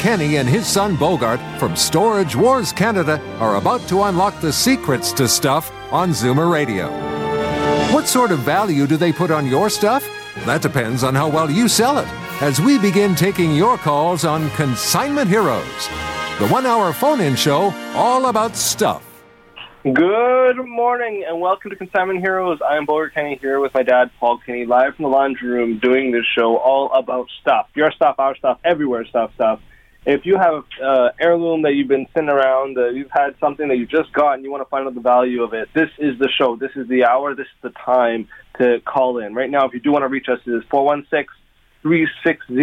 Kenny and his son Bogart from Storage Wars Canada are about to unlock the secrets to stuff on Zoomer Radio. What sort of value do they put on your stuff? That depends on how well you sell it. As we begin taking your calls on Consignment Heroes, the one hour phone in show all about stuff. Good morning and welcome to Consignment Heroes. I am Bogart Kenny here with my dad, Paul Kenny, live from the laundry room doing this show all about stuff. Your stuff, our stuff, everywhere stuff, stuff. If you have uh, heirloom that you've been sitting around, uh, you've had something that you just got and you want to find out the value of it, this is the show. This is the hour. This is the time to call in. Right now, if you do want to reach us, it is 416 360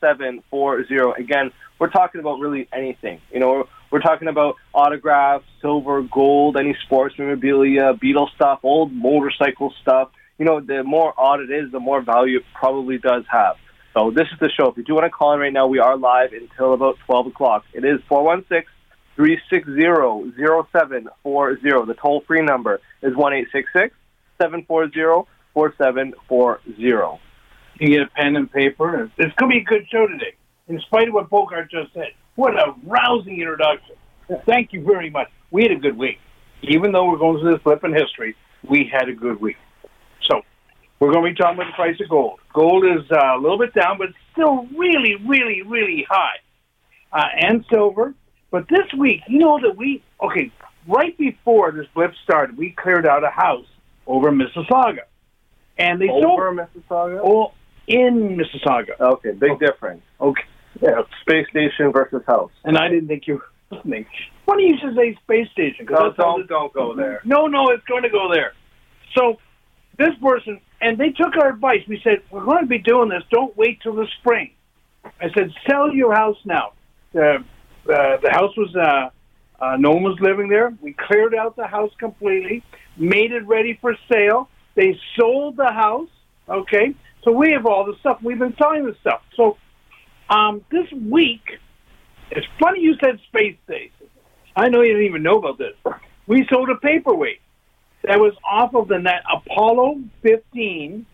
0740. Again, we're talking about really anything. You know, we're talking about autographs, silver, gold, any sports memorabilia, Beatle stuff, old motorcycle stuff. You know, the more odd it is, the more value it probably does have. So this is the show. If you do want to call in right now, we are live until about 12 o'clock. It is 416 360 0740. The toll free number is 1 740 4740. You get a pen and paper. It's going to be a good show today, in spite of what Bogart just said. What a rousing introduction. Thank you very much. We had a good week. Even though we're going through this flip in history, we had a good week. We're going to be talking about the price of gold. Gold is uh, a little bit down, but still really, really, really high. Uh, and silver. But this week, you know that we, okay, right before this blip started, we cleared out a house over Mississauga. And they Over sold. Mississauga? Oh, in Mississauga. Okay, big difference. Okay. Yeah, space station versus house. And I didn't think you were listening. Funny you should say space station. 'cause No, don't, don't go there. No, no, it's going to go there. So this person, and they took our advice. We said, we're going to be doing this. Don't wait till the spring. I said, sell your house now. Uh, uh, the house was, uh, uh, no one was living there. We cleared out the house completely, made it ready for sale. They sold the house. Okay. So we have all the stuff. We've been selling the stuff. So um, this week, it's funny you said space station. I know you didn't even know about this. We sold a paperweight that was off of the net Apollo 15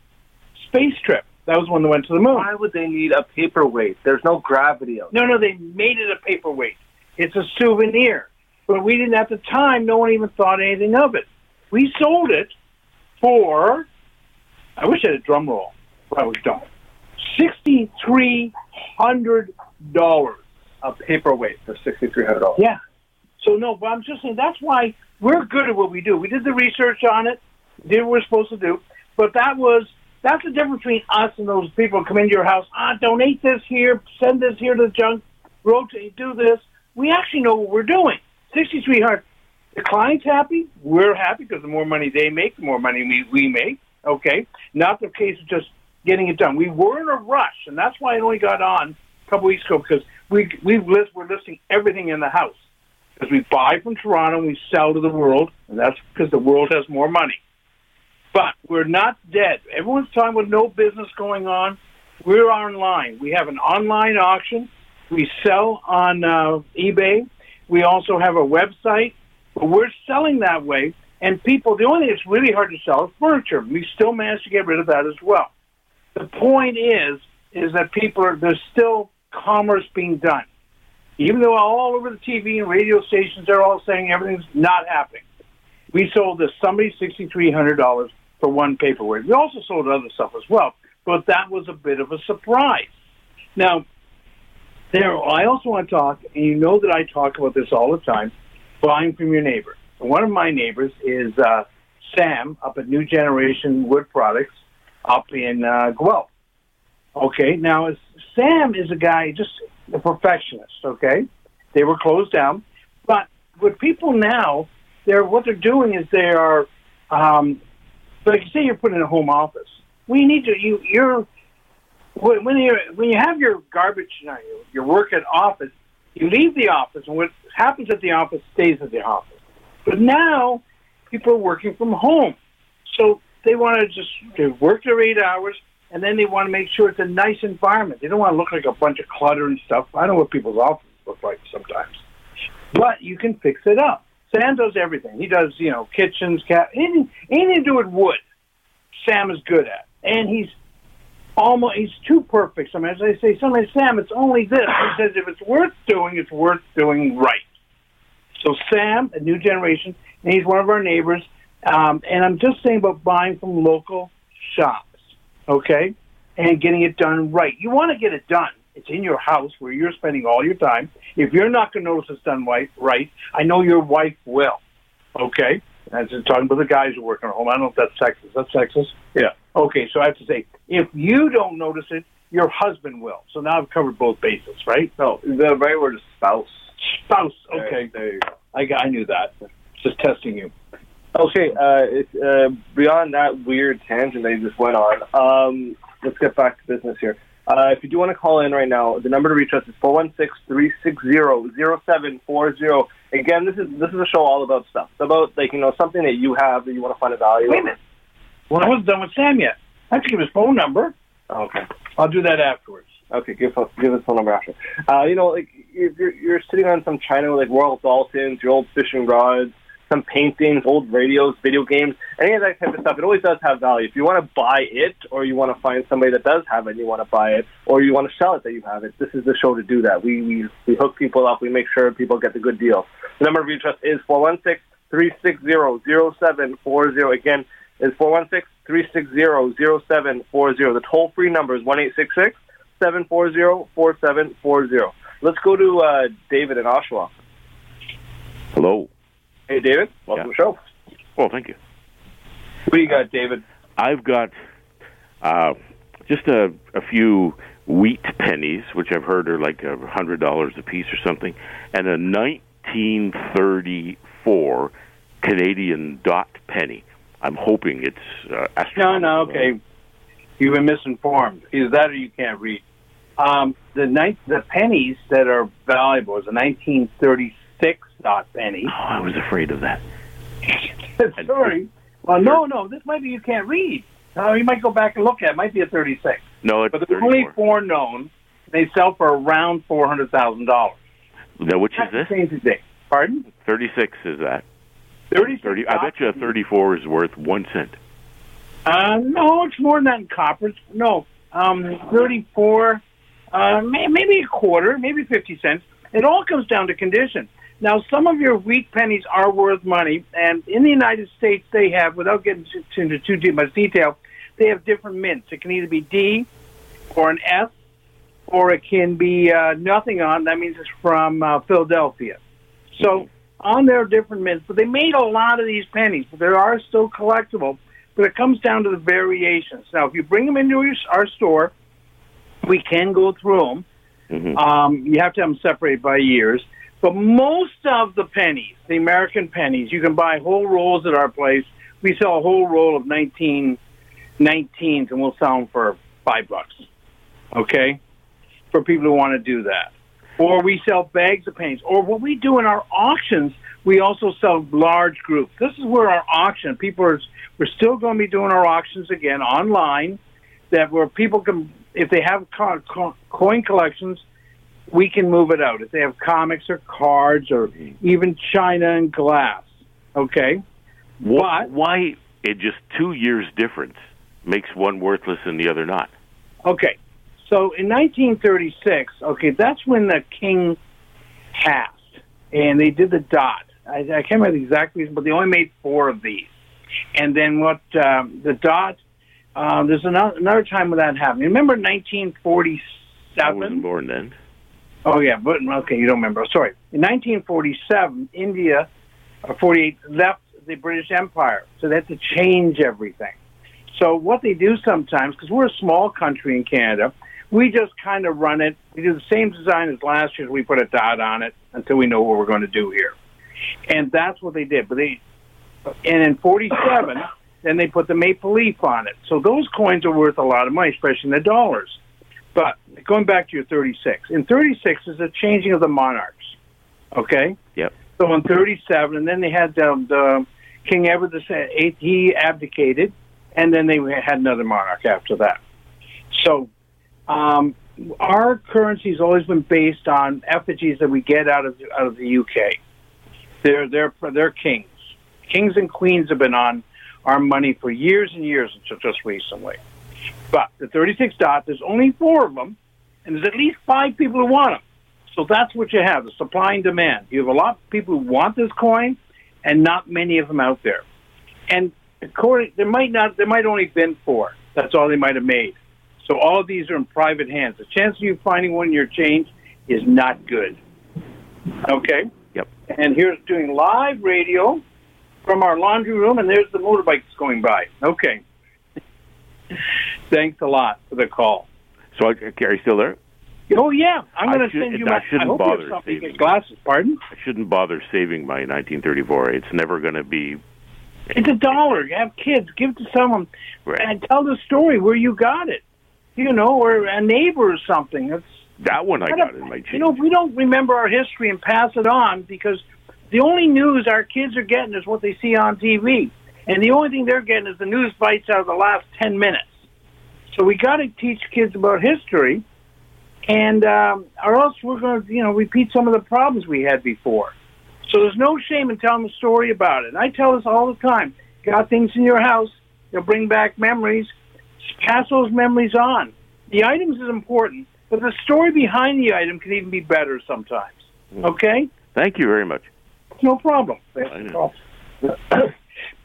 space trip. That was when they went to the moon. Why would they need a paperweight? There's no gravity out there. No, no, they made it a paperweight. It's a souvenir. But we didn't at the time. No one even thought anything of it. We sold it for. I wish I had a drum roll. But I was don't. Sixty-three hundred dollars. A paperweight for $6,300. Yeah. So no, but I'm just saying that's why we're good at what we do. We did the research on it, did what we're supposed to do, but that was that's the difference between us and those people who come into your house. Ah, donate this here, send this here to the junk, rotate, do this. We actually know what we're doing. Sixty three hundred. The client's happy. We're happy because the more money they make, the more money we, we make. Okay, not the case of just getting it done. We were in a rush, and that's why I only got on a couple weeks ago because we we list we're listing everything in the house because we buy from Toronto and we sell to the world, and that's because the world has more money. But we're not dead. Everyone's talking about no business going on. We're online. We have an online auction. We sell on uh, eBay. We also have a website. But we're selling that way. And people, the only thing that's really hard to sell is furniture. We still manage to get rid of that as well. The point is, is that people are, there's still commerce being done. Even though all over the TV and radio stations, they're all saying everything's not happening. We sold this somebody $6,300 for one paperweight. We also sold other stuff as well, but that was a bit of a surprise. Now, there, I also want to talk, and you know that I talk about this all the time, buying from your neighbor. One of my neighbors is uh, Sam up at New Generation Wood Products up in uh, Guelph. Okay, now Sam is a guy, just a perfectionist. Okay, they were closed down, but with people now, they're what they're doing is they are, um, like you say you're putting in a home office. We need to you you're when when you when you have your garbage, you know, your work at office, you leave the office, and what happens at the office stays at the office. But now people are working from home, so they want to just they work their eight hours, and then they want to make sure it's a nice environment. They don't want to look like a bunch of clutter and stuff. I know what people's offices look like sometimes, but you can fix it up. Sam does everything. He does, you know, kitchens, cat, anything, anything to do with wood. Sam is good at, and he's almost he's too perfect. Sometimes I say, sometimes Sam, it's only this. He says, if it's worth doing, it's worth doing right. So Sam, a new generation, and he's one of our neighbors. Um, and I'm just saying about buying from local shops, okay, and getting it done right. You want to get it done. It's in your house where you're spending all your time. If you're not going to notice it's done right, right, I know your wife will. Okay, just talking about the guys who work at home. I don't know if that's sexist. That's sexist. Yeah. Okay, so I have to say, if you don't notice it, your husband will. So now I've covered both bases, right? No, the right word is spouse. Spouse. Okay, There, there you go. I, I knew that. Just testing you. Okay, uh, it's, uh, beyond that weird tangent that you just went on, um, let's get back to business here. Uh, if you do want to call in right now, the number to reach us is 416-360-0740. Again, this is this is a show all about stuff. It's about like you know something that you have that you want to find a value. Wait a minute. Well, I wasn't done with Sam yet. I have to give his phone number. Okay. I'll do that afterwards. Okay, give us give us phone number after. Uh, you know, like if you're you're sitting on some china like Royal Doultons, your old fishing rods, some paintings, old radios, video games, any of that type of stuff. It always does have value. If you want to buy it, or you want to find somebody that does have it, and you want to buy it, or you want to sell it that you have it, this is the show to do that. We we we hook people up. We make sure people get the good deal. The number of reach us is four one six three six zero zero seven four zero. Again, is four one six three six zero zero seven four zero. The toll free number is one eight six six. 740-4740. Let's go to uh, David in Oshawa. Hello. Hey, David. Welcome Yeah. to the show. Well, thank you. What do you got, David? I've got uh, just a, a few wheat pennies, which I've heard are like a hundred dollars a piece or something, and a 1934 Canadian dot penny. I'm hoping it's uh, No, astronomical. no, okay. You've been misinformed. Either that or you can't read. Um, the ni- the pennies that are valuable is a 1936 dot penny. Oh, I was afraid of that. Sorry. Well, no, no. This might be you can't read. No, you might go back and look at. it. it might be a 36. No, it's But there's only 34. four known. They sell for around four hundred thousand dollars. Now, which is this? today. Pardon? 36 is that? Thirty. 30. I bet you a 34 is worth one cent. Uh, no, it's more than that in copper. No, um, thirty-four, uh, may, maybe a quarter, maybe fifty cents. It all comes down to condition. Now, some of your wheat pennies are worth money, and in the United States, they have, without getting into too much detail, they have different mints. It can either be D or an S, or it can be uh, nothing on. That means it's from uh, Philadelphia. So on there are different mints, but they made a lot of these pennies, but they are still collectible. But it comes down to the variations. Now, if you bring them into your, our store, we can go through them. hmm Um, you have to have them separated by years. But most of the pennies, the American pennies, you can buy whole rolls at our place. We sell a whole roll of 19, 19s, and we'll sell them for five bucks. Okay? For people who want to do that. Or we sell bags of pennies. Or what we do in our auctions, we also sell large groups. This is where our auction, people are, we're still going to be doing our auctions again online, that where people can, if they have co- co- coin collections, we can move it out. If they have comics or cards or even china and glass, okay? Why, But- why it just two years difference makes one worthless and the other not? Okay. So in 1936, okay, that's when the king passed, and they did the dot. I, I can't remember the exact reason, but they only made four of these. And then what um, the dot? Um, there's another, another time when that happened. Remember 1947? I wasn't 1947? born then. Oh yeah, but okay, you don't remember. Sorry. In 1947, India, or 48, left the British Empire, so they had to change everything. So what they do sometimes, because we're a small country in Canada, we just kind of run it. We do the same design as last year. We put a dot on it until we know what we're going to do here, and that's what they did. But they, and in '47, then they put the maple leaf on it. So those coins are worth a lot of money, especially in the dollars. But going back to your 36, in 36 is the changing of the monarchs. Okay. Yep. So in 37, and then they had um, the King Edward VIII. He abdicated, and then they had another monarch after that. So um, our currency has always been based on effigies that we get out of out of the UK. They're they're they're kings. Kings and queens have been on our money for years and years until just recently. But the 36 dot, there's only four of them, and there's at least five people who want them. So that's what you have: the supply and demand. You have a lot of people who want this coin, and not many of them out there. And according, there might not, there might only been four. That's all they might have made. So all of these are in private hands. The chance of you finding one in your change is not good. Okay. Yep. And here's doing live radio from our laundry room, and there's the motorbikes going by. Okay. Thanks a lot for the call. So, are you still there? Oh yeah, I'm going to send you I my. shouldn't I hope you bother have saving. Glasses, pardon? I shouldn't bother saving my 1934. It's never going to be. It's a dollar. You have kids. Give it to someone Right. and tell the story where you got it. You know, or a neighbor or something. That's That one I got a- in my change. You know, if we don't remember our history and pass it on because the only news our kids are getting is what they see on TV. And the only thing they're getting is the news bites out of the last 10 minutes. So we got to teach kids about history, and um, or else we're going to, you know, repeat some of the problems we had before. So there's no shame in telling the story about it. And I tell this all the time. Got things in your house, they'll bring back memories. Pass those memories on. The items is important, but the story behind the item can even be better sometimes. Okay? Thank you very much. No problem.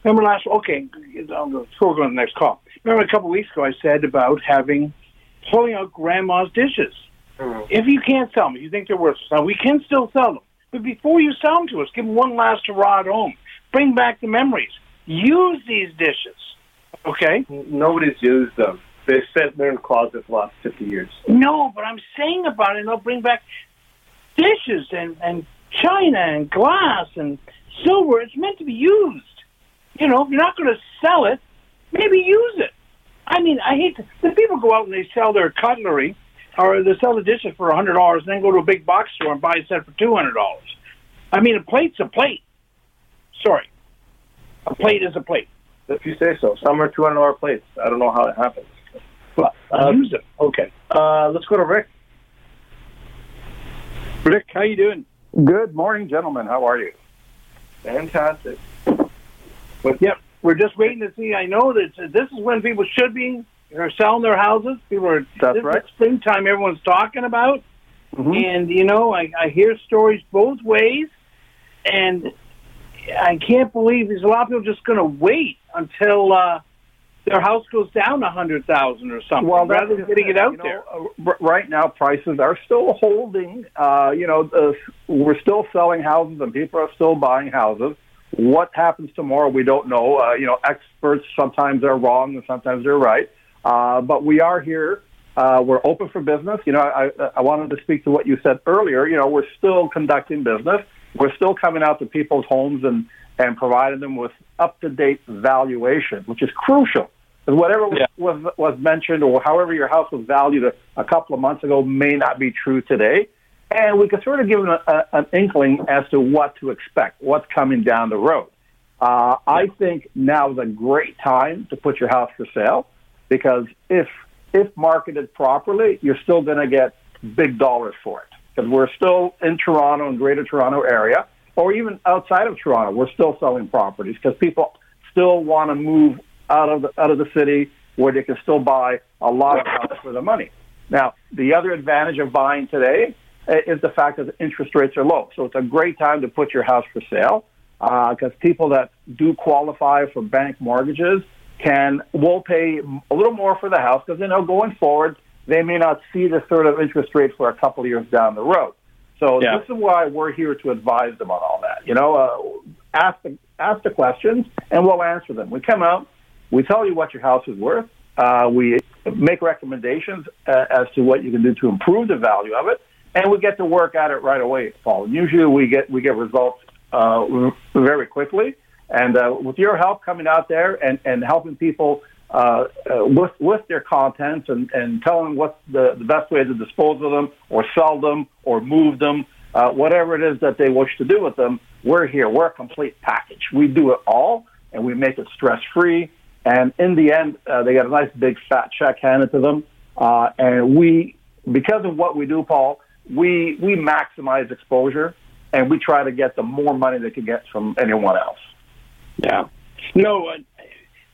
Remember last? Okay, I'll go. So we're going to the next call. Remember a couple of weeks ago I said about having pulling out grandma's dishes. Hmm. If you can't sell them, you think they're worth selling, we can still sell them. But before you sell them to us, give them one last hurrah at home. Bring back the memories. Use these dishes. Okay? Nobody's used them. They sit there in the closet for the last 50 years. No, but I'm saying about it, they'll bring back dishes and, and china and glass and silver. It's meant to be used. You know, if you're not going to sell it, maybe use it. I mean, I hate to, the people go out and they sell their cutlery or they sell the dishes for a hundred dollars and then go to a big box store and buy a set for two hundred dollars. I mean, a plate's a plate. Sorry, a plate is a plate. If you say so. Some are $200 plates. I don't know how it happens. But Uh, use them. Okay, Uh, let's go to Rick. Rick, how you doing? Good morning, gentlemen. How are you? Fantastic. But yep, we're just waiting to see. I know that this is when people should be are selling their houses. People are. That's this is right. springtime. Everyone's talking about, Mhm. and you know, I, I hear stories both ways, and I can't believe there's a lot of people just going to wait until uh, their house goes down a hundred thousand or something, Well, rather than getting it it. out You know, there. uh, right now, prices are still holding. Uh, you know, uh, we're still selling houses, and people are still buying houses. What happens tomorrow, we don't know. Uh, you know, experts sometimes are wrong and sometimes they're right. Uh, but we are here. Uh, we're open for business. You know, I, I wanted to speak to what you said earlier. You know, we're still conducting business. We're still coming out to people's homes and, and providing them with up to date valuation, which is crucial. Because whatever Yeah. was was mentioned, or however your house was valued a, a couple of months ago, may not be true today. And we can sort of give them a, a, an inkling as to what to expect, what's coming down the road. Uh, I think now is a great time to put your house for sale because if if marketed properly, you're still going to get big dollars for it. Because we're still in Toronto and Greater Toronto area, or even outside of Toronto, we're still selling properties because people still want to move out of the out of the city where they can still buy a lot of house for the money. Now, the other advantage of buying today is the fact that the interest rates are low. So it's a great time to put your house for sale because people that do qualify for bank mortgages can will pay a little more for the house because they know going forward they may not see the sort of interest rate for a couple of years down the road. So Yeah. this is why we're here to advise them on all that. You know, uh, ask the ask the questions and we'll answer them. We come out, we tell you what your house is worth. Uh, we make recommendations uh, as to what you can do to improve the value of it, and we get to work at it right away, Paul. Usually we get we get results uh, very quickly. And uh, with your help coming out there and, and helping people uh, uh, with with their contents and, and tell them what the, the best way to dispose of them or sell them or move them, uh, whatever it is that they wish to do with them. We're here. We're a complete package. We do it all, and we make it stress free. And in the end, uh, they get a nice big fat check handed to them. And we, because of what we do, Paul, we we maximize exposure, and we try to get the more money they can get from anyone else. Yeah. No, uh,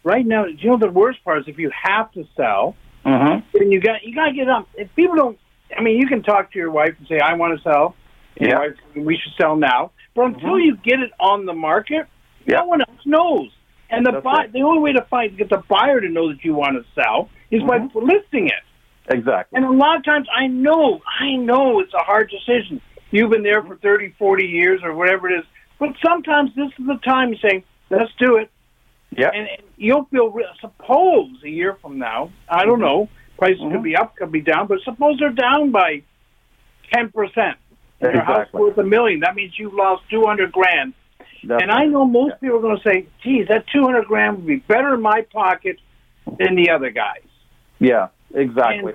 right now, you know the worst part is if you have to sell, Mm-hmm. then you got you got to get up. If people don't, I mean, you can talk to your wife and say, "I want to sell." Yeah. wife, we should sell now. But until you get it on the market, Yeah. no one else knows. And the That's buy, right. the only way to find to get the buyer to know that you want to sell is by listing it. Exactly. And a lot of times, I know, I know it's a hard decision. You've been there for 30, 40 years or whatever it is. But sometimes this is the time you say, let's do it. Yeah. And, and you'll feel, re- suppose a year from now, I don't mm-hmm. know, prices could mm-hmm. be up, could be down, but suppose they're down by 10%. And Your house worth a million. That means you've lost 200 grand. That's and I know most people are going to say, geez, that 200 grand would be better in my pocket than the other guys. Yeah, exactly.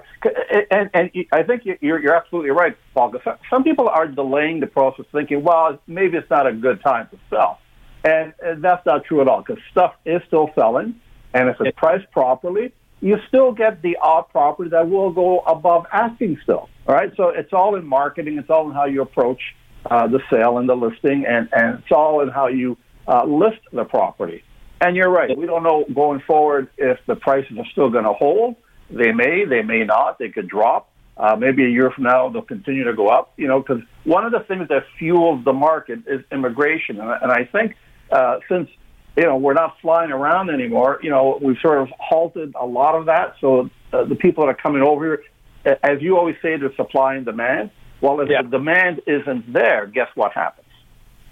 And, and, and I think you- you're, you're absolutely right, Paul. Some people are delaying the process, thinking, well, maybe it's not a good time to sell. And, and that's not true at all, because stuff is still selling. And if it's priced properly, you still get the odd property that will go above asking still. All right? So it's all in marketing, it's all in how you approach uh, the sale and the listing, and, and it's all in how you uh, list the property. And you're right. We don't know going forward if the prices are still going to hold. They may, they may not. They could drop. Uh, maybe a year from now, they'll continue to go up. You know, because one of the things that fuels the market is immigration, and, and I think uh, since you know we're not flying around anymore, you know, we've sort of halted a lot of that. So uh, the people that are coming over here, as you always say, there's supply and demand. Well, if Yeah. the demand isn't there, guess what happens?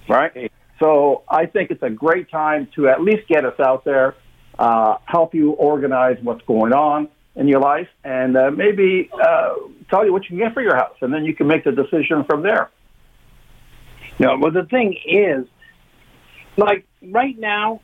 Right. So I think it's a great time to at least get us out there, uh, help you organize what's going on in your life, and uh, maybe uh, tell you what you can get for your house, and then you can make the decision from there. No, but the thing is, like right now,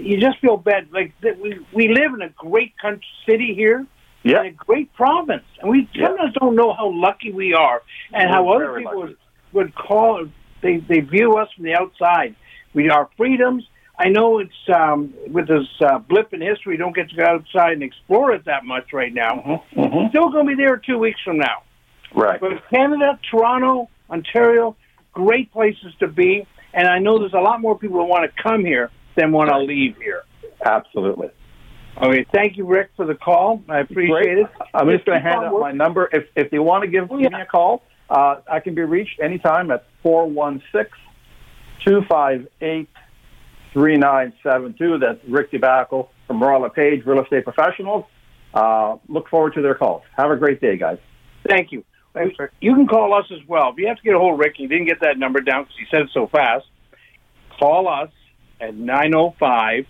you just feel bad. Like we we live in a great country city here, Yeah. a great province, and we Yeah. sometimes don't know how lucky we are, and how We're other people lucky. would, would call. They they view us from the outside. We our freedoms. I know it's um, with this uh, blip in history. Don't get to go outside and explore it that much right now. Mhm. Still going to be there two weeks from now. Right. But Canada, Toronto, Ontario, great places to be. And I know there's a lot more people who want to come here than want to leave here. Absolutely. Okay, thank you, Rick, for the call. I appreciate Great. it. I'm just going to hand out work- my number. If if they want to give, Oh, yeah. me a call, uh, I can be reached anytime at 416 258 3972. That's Rick DeBacco from Royal LePage Real Estate Professionals. Uh, look forward to their calls. Have a great day, guys. Thank you. Thanks, Rick. You can call us as well. If you have to get a hold of Rick, you didn't get that number down because he said it so fast. Call us at 905.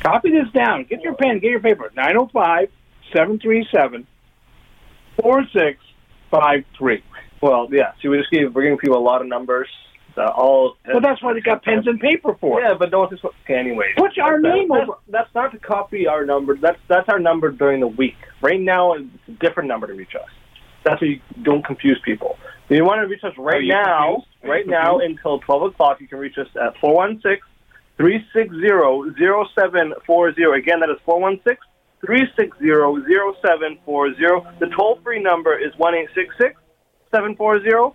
Copy this down. Get your pen, get your paper. 905 737 4653. Well, yeah. See, we just gave we're giving people a lot of numbers. Uh, all. Well, that's why they got pens and paper for. Yeah, but don't just okay. Anyways, Put our That's- name that's, over. That's not to copy our number. That's that's our number during the week. Right now, it's a different number to reach us. That's so you don't confuse people. If you want to reach us right now, confused? Right now until twelve o'clock, you can reach us at 416-360-0740. Again, that is 416-360-0740. The toll-free number is one eight six six seven four zero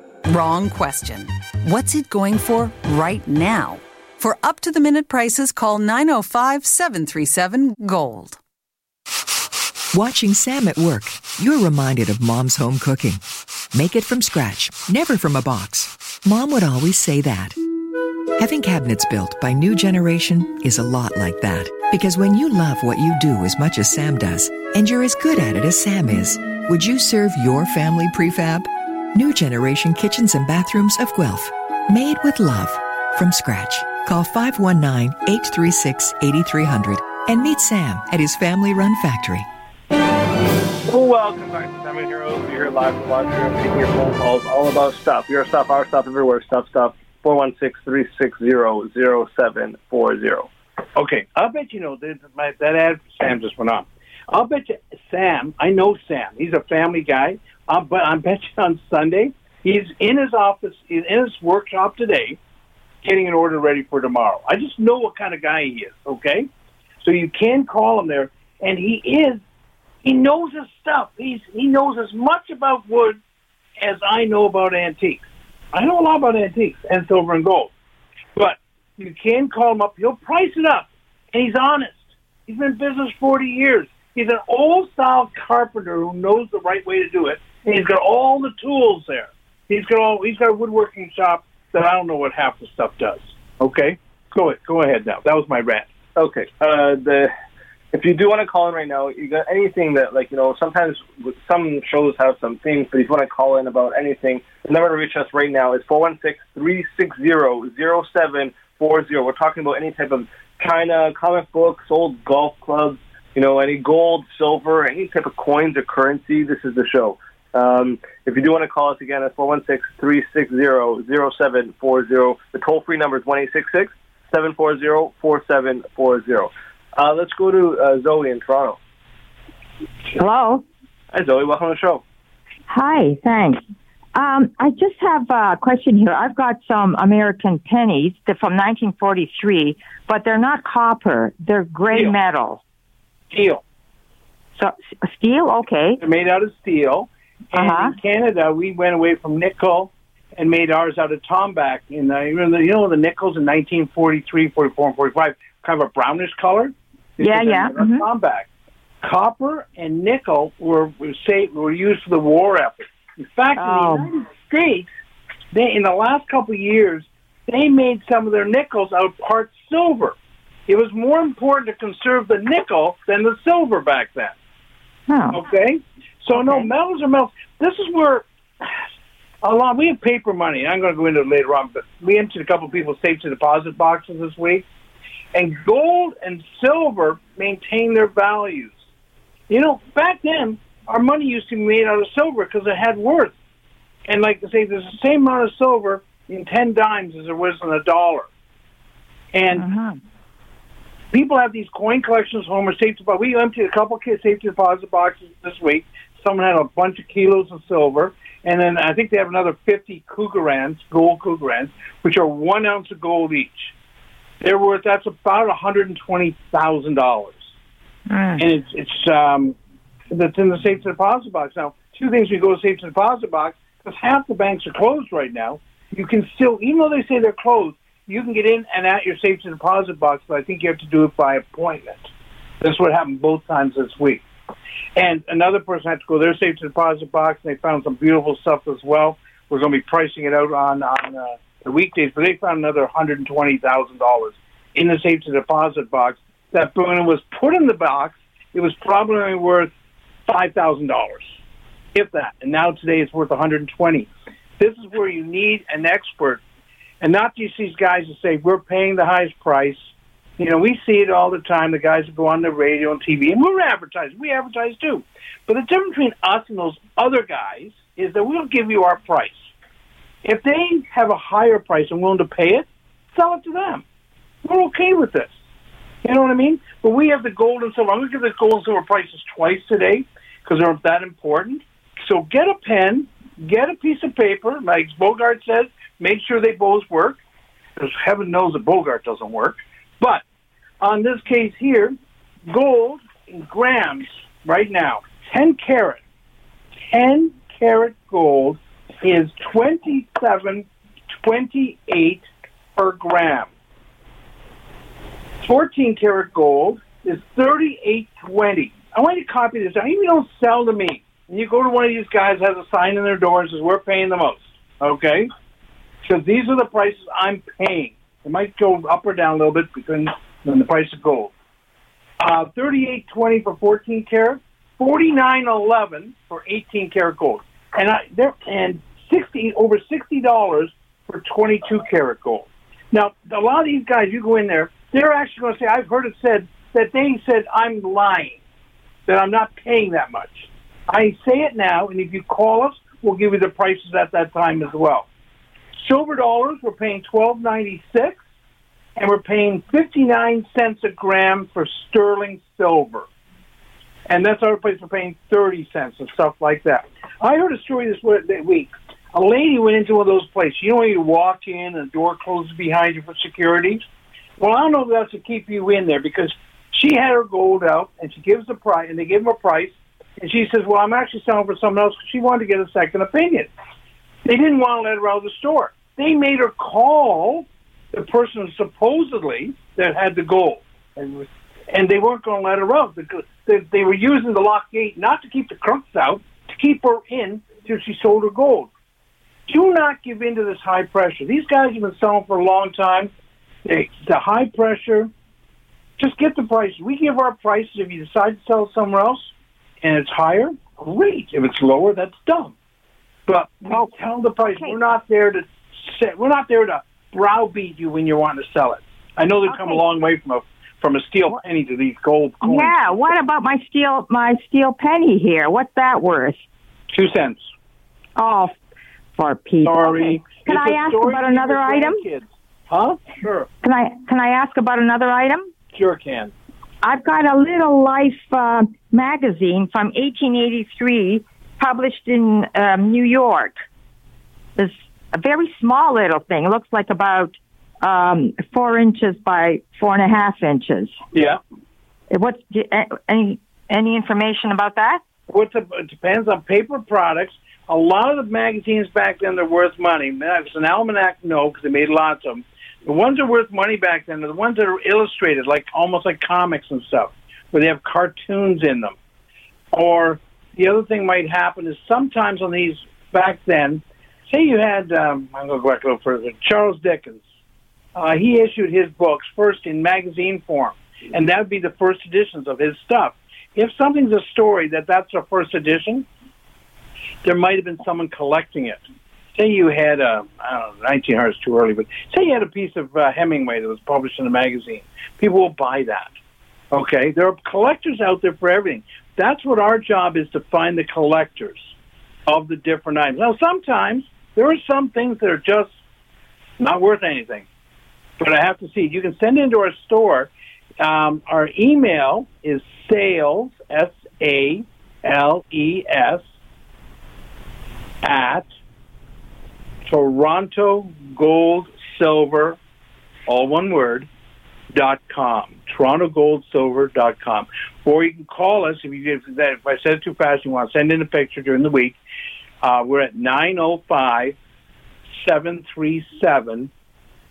Wrong question. What's it going for right now? For up to the minute prices, call 905 737 Gold. Watching Sam at work, you're reminded of mom's home cooking. Make it from scratch, never from a box. Mom would always say that. Having cabinets built by New Generation is a lot like that. Because when you love what you do as much as Sam does, and you're as good at it as Sam is, would you serve your family prefab? New Generation Kitchens and Bathrooms of Guelph. Made with love. From scratch. Call 519 836 8300 and meet Sam at his family run factory. Welcome back to Consignment Heroes. We're here live from the laundry room taking your phone calls all about stuff. Your stuff, our stuff, everywhere. Stuff, stuff. 416-360-0740. Okay, I'll bet you know that my, that ad Sam just went on. I'll bet you Sam. I know Sam. He's a family guy. Uh, but I bet you on Sunday he's in his office, he's in his workshop today, getting an order ready for tomorrow. I just know what kind of guy he is. Okay, so you can call him there, and he is. He knows his stuff. He's he knows as much about wood as I know about antiques. I know a lot about antiques and silver and gold, but you can call him up. He'll price it up, and he's honest. He's been in business forty years. He's an old style carpenter who knows the right way to do it, he's got all the tools there. He's got all. He's got a woodworking shop that I don't know what half the stuff does. Okay, go ahead. Go ahead now. That was my rant. Okay. Uh, the if you do want to call in right now, you got anything that like you know sometimes some shows have some things, but if you want to call in about anything, the number to reach us right now is four one six three six zero zero seven four zero. We're talking about any type of China, comic books, old golf clubs, you know, any gold, silver, any type of coins or currency. This is the show. Um, if you do want to call us again, it's 416-360-0740. The toll-free number is 1-866-740-4740. Uh, let's go to uh, Zoe in Toronto. Hello. Hi, Zoe. Welcome to the show. Hi, thanks. Um, I just have a question here. I've got some American pennies. From 1943, but they're not copper. They're gray Steel. metal. Steel. So steel, okay. They're made out of steel. And Uh-huh. in Canada, we went away from nickel and made ours out of tombac. In the, you know, the- you know the nickels in 1943, 44, and 45, kind of a brownish color. These Yeah, yeah, made out of mhm. Tombac. Copper and nickel were were, say, were used for the war effort. In fact, Oh. in the United States, they in the last couple of years, they made some of their nickels out of part silver. It was more important to conserve the nickel than the silver back then. Oh. Okay, so no Okay. metals are metals. This is where a lot. We have paper money. I'm going to go into it later on, but we emptied a couple of people's safety deposit boxes this week, and gold and silver maintain their values. You know, back then our money used to be made out of silver because it had worth, and like I say, there's the same amount of silver in ten dimes as there was in a dollar, and Uh-huh. people have these coin collections home or safety deposit. We emptied a couple of safety deposit boxes this week. Someone had a bunch of kilos of silver, and then I think they have another 50 Krugerrands, gold Krugerrands, which are one ounce of gold each. They're worth that's about $120,000, Mm. and it's it's um, that's in the safety deposit box. Now, two things: we go to safety deposit box because half the banks are closed right now. You can still, even though they say they're closed, you can get in and at your safety deposit box, but I think you have to do it by appointment. That's what happened both times this week. And another person had to go to their safety deposit box, and they found some beautiful stuff as well. We're going to be pricing it out on on uh, the weekdays, but they found another hundred and twenty thousand dollars in the safety deposit box. That when it was put in the box, it was probably worth five thousand dollars, if that. And now today it's worth one hundred and twenty. This is where you need an expert, and not just these guys that say we're paying the highest price. You know, we see it all the time. The guys that go on the radio and TV, and we're advertising. We advertise too. But the difference between us and those other guys is that we'll give you our price. If they have a higher price and willing to pay it, sell it to them. We're okay with this. You know what I mean? But we have the gold and silver. I'm going to give the gold and silver prices twice today because they're that important. So get a pen, get a piece of paper, like Bogart says, make sure they both work, because heaven knows that Bogart doesn't work. But on this case here, gold in grams right now, 10 carat, 10 carat gold is 27.28 per gram. 14 karat gold is 38.20. I want you to copy this. Even if you don't sell to me, and you go to one of these guys has a sign in their door and says, we're paying the most, okay? Because these are the prices I'm paying. It might go up or down a little bit between than the price of gold. Uh, Thirty-eight twenty for fourteen karat, forty-nine eleven for eighteen karat gold, and I there and sixty over sixty dollars for twenty-two karat gold. Now, a lot of these guys, you go in there, they're actually going to say, "I've heard it said that they said I'm lying, that I'm not paying that much." I say it now, and if you call us, we'll give you the prices at that time as well. Silver dollars, we're paying twelve ninety six, and we're paying fifty nine cents a gram for sterling silver, and that's our place. We're paying thirty cents and stuff like that. I heard a story this week. A lady went into one of those places. You know when you walk in and the door closes behind you for security. Well, I don't know if that's to keep you in there because she had her gold out and she gives the price, and they give them a price, and she says, "Well, I'm actually selling for someone else." Because she wanted to get a second opinion. They didn't want to let her out of the store. They made her call the person supposedly that had the gold, and and they weren't going to let her out because they, they were using the lock gate not to keep the crooks out, to keep her in till she sold her gold. Do not give in to this high pressure. These guys have been selling for a long time. They, the high pressure, just get the price. We give our prices if you decide to sell somewhere else and it's higher, great. If it's lower, that's dumb. But we tell the price. We're not there to set, we're not there to browbeat you when you want to sell it. I know they've come a long way from a from a steel penny to these gold coins. Yeah. What about my steel my steel penny here? What's that worth? Two cents. Oh, for Pete's Sorry. Can It's I ask about another item? Huh? Sure. Can I can I ask about another item? Sure can. I've got a little life uh, magazine from 1883, published in um, New York. It's a very small little thing. It looks like about um, four inches by four and a half inches. Yeah. What's any any information about that? A, it depends on paper products. A lot of the magazines back then they're worth money. It's an almanac, no, because they made lots of them. The ones that are worth money back then are the ones that are illustrated, like almost like comics and stuff, where they have cartoons in them. Or the other thing might happen is sometimes on these back then, say you had, um, I'm going to go back a little further, Charles Dickens. Uh, he issued his books first in magazine form, and that would be the first editions of his stuff. If something's a story that that's a first edition, there might have been someone collecting it. Say you had a, I don't know, 1900 is too early, but say you had a piece of uh, Hemingway that was published in a magazine. People will buy that. Okay? There are collectors out there for everything. That's what our job is to find the collectors of the different items. Now, sometimes there are some things that are just not worth anything. But I have to see. You can send into our store. Um, our email is sales, S A L E S, at Toronto Gold Silver, all one word, dot com. TorontoGoldSilver dot com. Or you can call us if you if, that, if I said it too fast, you want to send in a picture during the week. Uh, we're at nine zero five seven three seven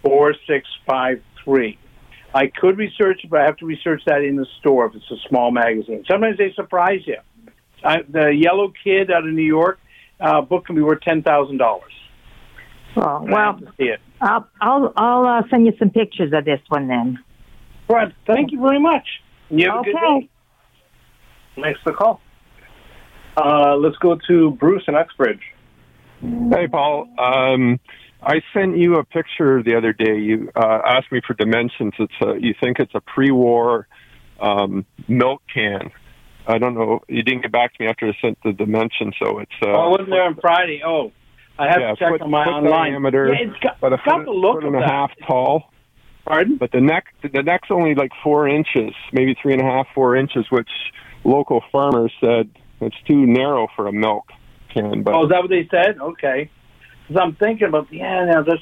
four six five three. I could research it, but I have to research that in the store if it's a small magazine. Sometimes they surprise you. I, the Yellow Kid out of New York uh, book can be worth ten thousand dollars. Well, well. I'll I'll I'll uh, send you some pictures of this one then. Right. Thank you very much. You have a good Okay. day. Thanks for the call. Uh, let's go to Bruce in Uxbridge. Hey, Paul. Um, I sent you a picture the other day. You uh, asked me for dimensions. It's a, you think it's a pre-war um, milk can. I don't know. You didn't get back to me after I sent the dimensions, so it's. Uh, oh, I wasn't there on Friday. Oh, I have yeah, to check foot, on my foot online. diameter, Yeah, it's got, about a it's got foot, the look foot and a that. half tall. Pardon? But the neck, the neck's only like four inches, maybe three and a half, four inches, which local farmers said it's too narrow for a milk can. But Oh, is that what they said? Okay. Because I'm thinking about yeah, now this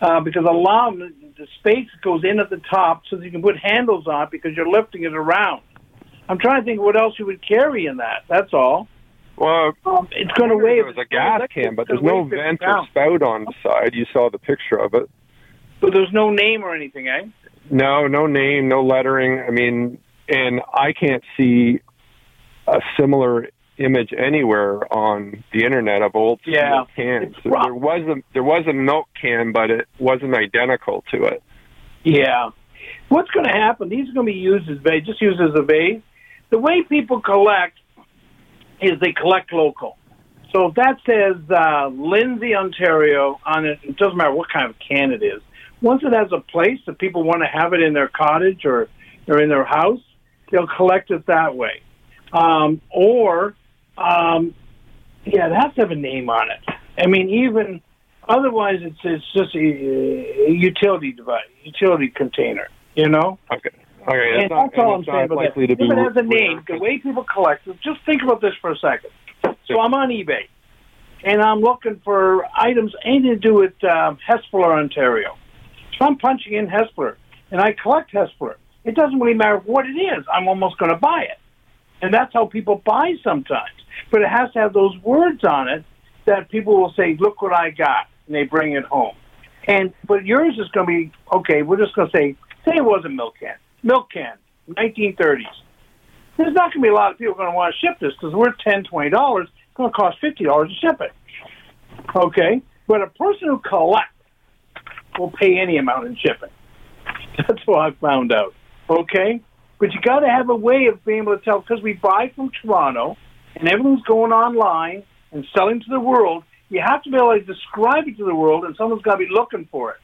uh, because a lot of the space goes in at the top so that you can put handles on it because you're lifting it around. I'm trying to think what else you would carry in that. That's all. well, Um, it's going to weigh. There was a gas can, but there's no vent or spout on the side. You saw the picture of it. But there's no name or anything, eh? No, no name, no lettering. I mean, and I can't see a similar image anywhere on the internet of old Yeah. cans. Rough. There was a there was a milk can, but it wasn't identical to it. Yeah. What's going to happen? These are going to be used as bait, just used as a bait. The way people collect is they collect local. So if that says uh, Lindsay, Ontario on it, it doesn't matter what kind of can it is. Once it has a place that people want to have it in their cottage or, or in their house, they'll collect it that way. Um, or, um, yeah, it has to have a name on it. I mean, even otherwise, it's it's just a, a utility device, utility container. You know. Okay. Okay, And that's, not, that's all I'm saying about likely that. to be If it has a name, the way people collect it, just think about this for a second. So I'm on eBay, and I'm looking for items anything to do with um, Hespeler, Ontario. So I'm punching in Hespeler, and I collect Hespeler. It doesn't really matter what it is. I'm almost going to buy it, and that's how people buy sometimes. But it has to have those words on it that people will say, "Look what I got," and they bring it home. And but yours is going to be okay. We're just going to say, say it was a milk can, milk can, 1930s. There's not going to be a lot of people going to want to ship this because we're ten, twenty dollars. It's going to cost fifty dollars to ship it. Okay, but a person who collects will pay any amount in shipping. That's what I found out. Okay, but you got to have a way of being able to tell because we buy from Toronto and everything's going online and selling to the world. You have to be able to describe it to the world, and someone's got to be looking for it.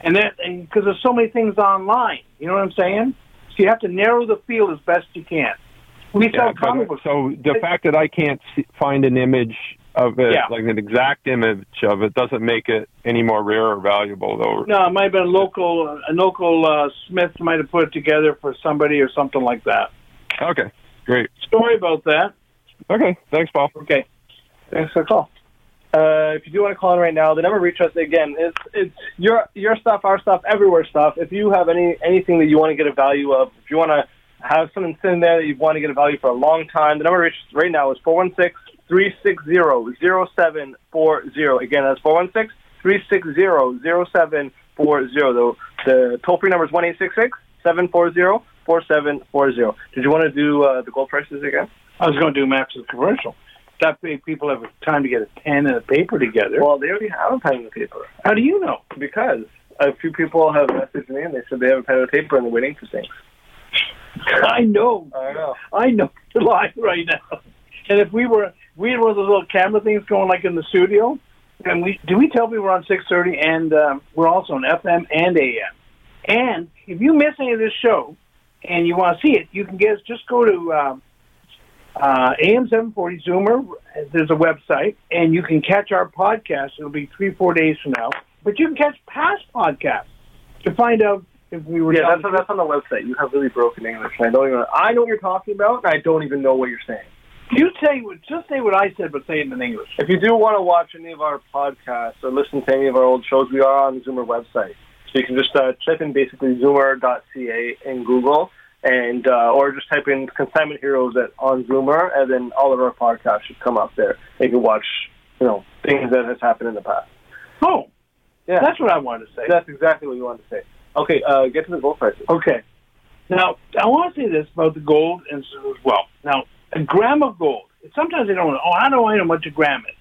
And that because there's so many things online, you know what I'm saying? So you have to narrow the field as best you can. We Yeah, sell comic books. so the fact that I can't see, find an image of it, Yeah. like an exact image of it, doesn't make it any more rare or valuable, though. No, it might have been local, a local uh, Smith might have put it together for somebody or something like that. Okay, great. Sorry about that. Okay, thanks, Paul. Okay, Thanks for the call. Uh, if you do want to call in right now, the number to reach us again is it's your your stuff, our stuff, everywhere stuff. If you have any anything that you want to get a value of, if you want to have something sitting there that you want to get a value for a long time, the number to reach us right now is 416-360-0740. Again, that's 416-360-0740. The, the toll-free number is 1-866-740-4740. Did you want to do uh, the gold prices again? I was going to do them after the commercial. That way people have time to get a pen and a paper together. Well, they already have a pen and a paper. How do you know? Because a few people have messaged me and they said they have a pen and a paper and they're waiting for things. I know. I know. I know the line right now. And if we were, we had one of those little camera things going like in the studio, and we do we tell people we're on six thirty, and um, we're also on FM and AM. And if you miss any of this show, and you want to see it, you can get just go to um, uh, AM seven forty Zoomer. There's a website, and you can catch our podcast. It'll be three four days from now, but you can catch past podcasts to find out if we were. Yeah, that's that's on the website. You have really broken English, and I don't even. I know what you're talking about, and I don't even know what you're saying. You say what- just say what I said, but say it in English. If you do want to watch any of our podcasts or listen to any of our old shows, we are on the Zoomer website. So you can just uh, type in basically Zoomer.ca in Google, and uh, or just type in Consignment Heroes at on Zoomer, and then all of our podcasts should come up there. You can watch, you know, things that has happened in the past. Oh, Yeah, that's what I wanted to say. that's exactly what you wanted to say. Okay, uh, get to the gold prices. Okay. Now, I want to say this about the gold and as well. Now, a gram of gold. Sometimes they don't know. Oh, how do I know what a gram is?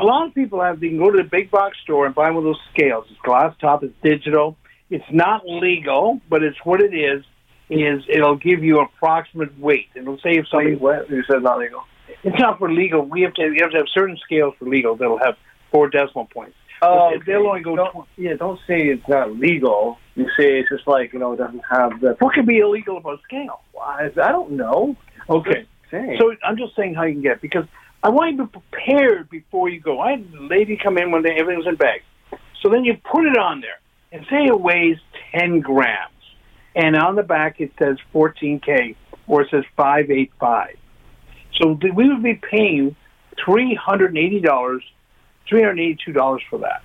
A lot of people have. They can go to the big box store and buy one of those scales. It's glass top. It's digital. It's not legal, but it's what it is. Is it'll give you approximate weight. It'll say if something. Wait, what? You said not legal. It's not for legal. We have to. You have to have certain scales for legal that'll have four decimal points. Oh, But they'll only go. Don't, tw- yeah, don't say it's not legal. You say it's just like you know it doesn't have the. what could be illegal about scale? I, I don't know. Okay. So I'm just saying how you can get it, because I want you to be prepared before you go. I had a lady come in one day, everything's in bags. So then you put it on there and say it weighs 10 grams. And on the back it says 14K or it says 585. So we would be paying $380, $382 for that.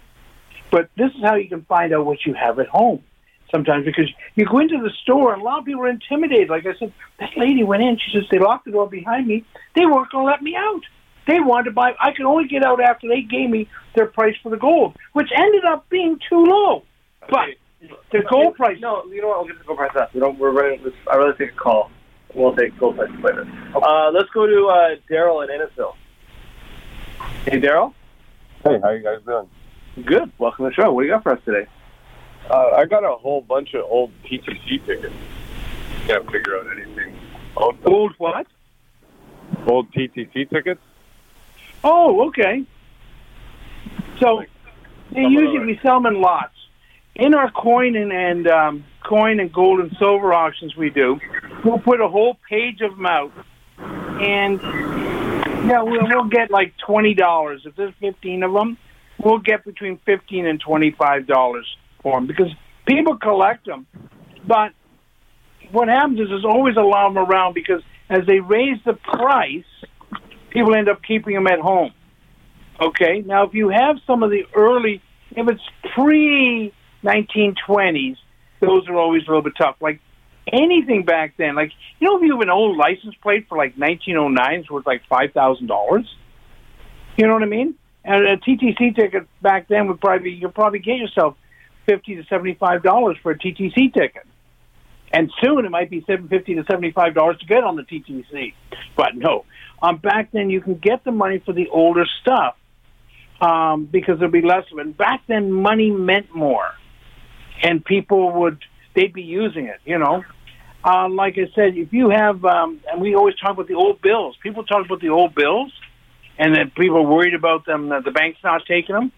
But this is how you can find out what you have at home sometimes because you go into the store and a lot of people are intimidated. Like I said, that lady went in. She says they locked the door behind me. They weren't going to let me out. They wanted to buy. I could only get out after they gave me their price for the gold, which ended up being too low. But the gold price. No, you know what? We'll get the gold price up. We don't. We're running. Let's, I'd rather take a call. We'll take gold price later. Uh, let's go to uh, Daryl in Innisville. Hey, Daryl. Hey, how you guys doing? Good. Welcome to the show. What do you got for us today? Uh, I got a whole bunch of old TTC tickets. Can't figure out anything. Old, old what? Old TTC tickets. Oh, okay. So they usually we sell them in lots. In our coin and, and um, coin and gold and silver auctions we do, we'll put a whole page of them out, and yeah, we'll, we'll get like twenty dollars. If there's fifteen of them, we'll get between fifteen and twenty-five dollars for them because people collect them. But what happens is there's always a lot of them around because as they raise the price, people end up keeping them at home. Okay, now if you have some of the early, if it's pre 1920s, those are always a little bit tough. Like anything back then, like you know, if you have an old license plate for like 1909, it's worth like five thousand dollars. You know what I mean? And a TTC ticket back then would probably you could probably get yourself fifty to seventy-five dollars for a TTC ticket, and soon it might be seven fifty to seventy-five dollars to get on the TTC. But no, um, back then you can get the money for the older stuff um, because there'll be less of it. Back then, money meant more, and people would they'd be using it. You know, uh, like I said, if you have, um, and we always talk about the old bills. People talk about the old bills, and that people are worried about them that the bank's not taking them.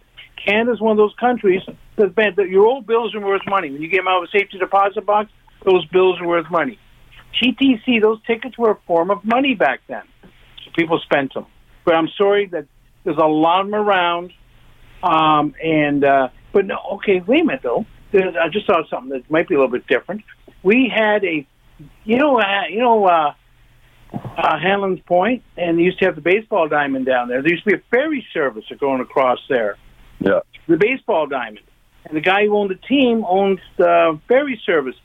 Canada's one of those countries that, that your old bills are worth money. When you get them out of a safety deposit box, those bills are worth money. TTC, those tickets were a form of money back then. So people spent them. But I'm sorry that there's a lot of them around. Um, and, uh, but no, okay, wait a minute though. There's, I just saw something that might be a little bit different. We had a, you know, uh, you know, uh, uh, Hanlan's Point, and they used to have the baseball diamond down there. There used to be a ferry service going across there. Yeah. The baseball diamond. And the guy who owned the team owns the ferry service.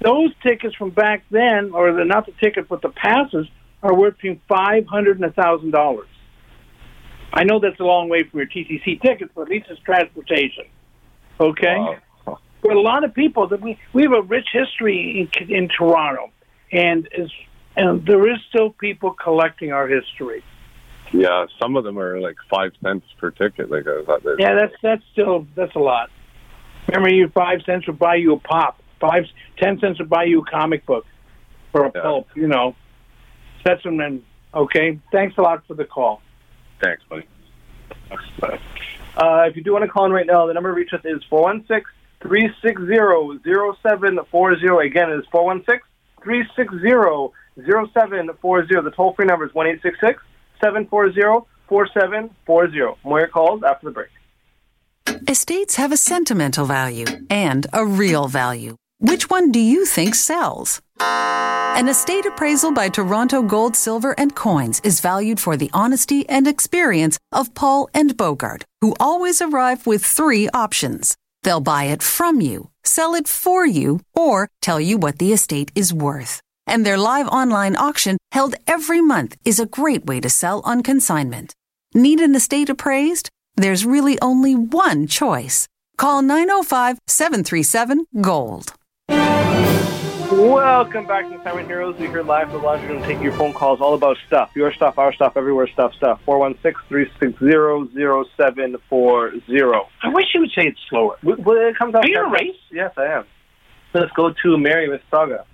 Those tickets from back then, or the not the tickets, but the passes, are worth between five hundred and a thousand dollars. I know that's a long way from your TTC tickets, but at least it's transportation. Okay. Wow. But a lot of people that we we have a rich history in, in Toronto, and is and there is still people collecting our history. Yeah, some of them are like five cents per ticket. Like I thought. Yeah, that's that's still that's a lot. Remember, you five cents would buy you a pop. Five ten cents would buy you a comic book or a Yeah. pulp. You know, that's when. Then okay. Thanks a lot for the call. Thanks, buddy. Uh, if you do want to call in right now, the number to reach us is 416 360 0740. Again, it is 416 360 0740. The toll free number is 1 740 4740. More calls after the break. Estates have a sentimental value and a real value. Which one do you think sells? An estate appraisal by Toronto Gold, Silver, and Coins is valued for the honesty and experience of Paul and Bogart, who always arrive with three options. They'll buy it from you, sell it for you, or tell you what the estate is worth. And their live online auction held every month is a great way to sell on consignment. Need an estate appraised? There's really only one choice. Call 905 737 GOLD. Welcome back to Consignment Heroes. We're here live from the laundry room taking your phone calls all about stuff. Your stuff, our stuff, everywhere stuff, stuff. 416-360-0740. I wish you would say it slower. Well, it comes out Are you in a race? Yes, I am. Let's go to Mary Mississauga.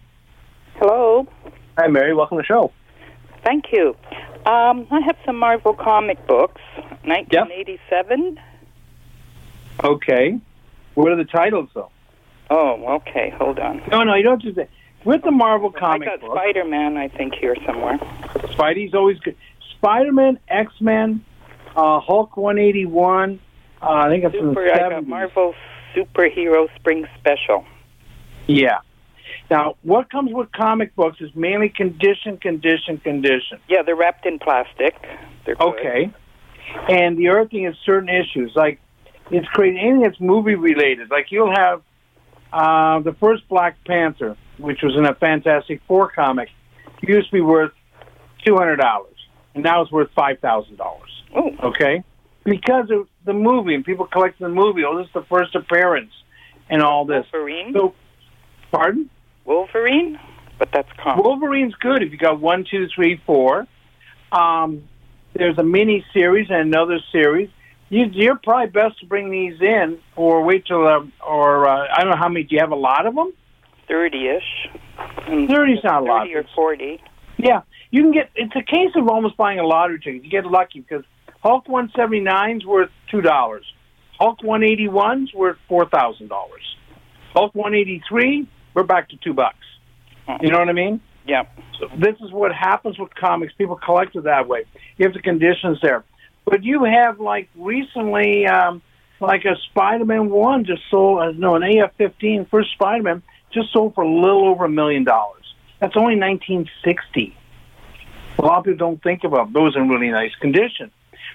Hello. Hi, Mary. Welcome to the show. Thank you. Um, I have some Marvel comic books, 1987. Okay. What are the titles, though? Oh, okay. Hold on. No, no, you don't just say. With the Marvel comic I got Spider Man, I think, here somewhere. Spidey's always good. Spider-Man, X-Men, uh, Hulk 181. Uh, I think it's from the Super, I got Marvel Superhero Spring Special. Yeah. Now, what comes with comic books is mainly condition, condition, condition. Yeah, they're wrapped in plastic. They're good. Okay. And the other thing is certain issues. Like, it's crazy. Anything that's movie related. Like, you'll have uh, the first Black Panther, which was in a Fantastic Four comic, used to be worth $200. And now it's worth $5,000. Oh. Okay? Because of the movie, and people collecting the movie. Oh, this is the first appearance, and all this. Wolverine? So, pardon? Wolverine? But that's common. Wolverine's good if you got one, two, three, four. Um, there's a mini series and another series. you, you're probably best to bring these in, or wait till, uh, or uh, I don't know how many. Do you have a lot of them? Thirty-ish. Thirty's not a lot. Thirty or forty. Yeah, you can get. It's a case of almost buying a lottery ticket. You get lucky because Hulk 179's worth two dollars. Hulk 181's worth four thousand dollars. Hulk 183, we're back to two bucks. You know what I mean? Yeah. So this is what happens with comics. People collect it that way. if the conditions there. But you have like recently, um, like a Spider-Man one just sold. Uh, no, an AF-15 first Spider-Man just sold for a little over a million dollars. That's only 1960. A lot of people don't think about those in really nice condition.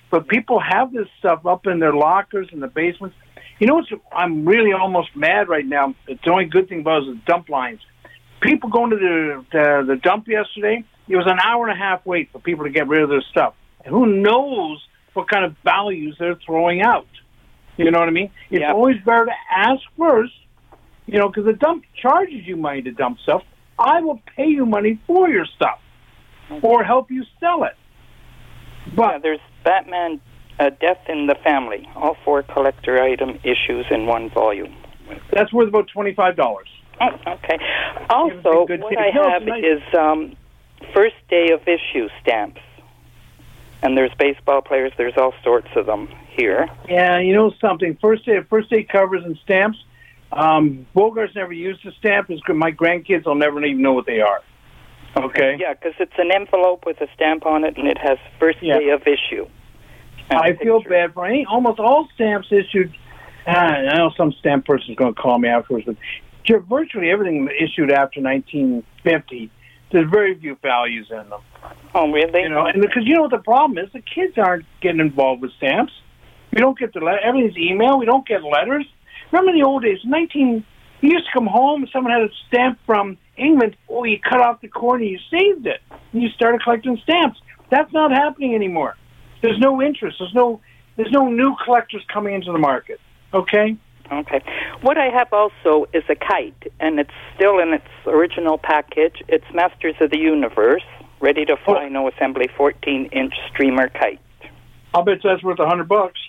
But people have this stuff up in their lockers in the basements. You know what's? I'm really almost mad right now. The only good thing about it is the dump lines. People going to the, the the dump yesterday. It was an hour and a half wait for people to get rid of their stuff. And who knows what kind of values they're throwing out? You know what I mean? It's Yeah. always better to ask first. You know, because the dump charges you money to dump stuff. I will pay you money for your stuff, or help you sell it. But yeah, there's Batman, uh, Death in the Family, all four collector item issues in one volume. that's worth about twenty five dollars. Oh, okay. Also, what. I have nice. is um, first day of issue stamps, and there's baseball players. There's all sorts of them here. Yeah, you know something. First day, first day covers and stamps. Um, Bogart's never used a stamp. His, my grandkids will never even know what they are. Okay. Yeah, because it's an envelope with a stamp on it, and it has first Yeah. day of issue. I a feel picture. bad for any, almost all stamps issued. Uh, I know some stamp person's going to call me afterwards, but virtually everything issued after 1950, there's very few values in them. Oh, really? You know, and because you know what the problem is, the kids aren't getting involved with stamps. We don't get the le- everything's email. We don't get letters. Remember in the old days, 19. You used to come home, and someone had a stamp from England. Oh, you cut off the corner, you saved it, and you started collecting stamps. That's not happening anymore. There's no interest. There's no there's no new collectors coming into the market. Okay. Okay. What I have also is a kite, and it's still in its original package. It's Masters of the Universe, ready to fly, oh. no assembly, 14 inch streamer kite. I'll bet that's worth a hundred bucks.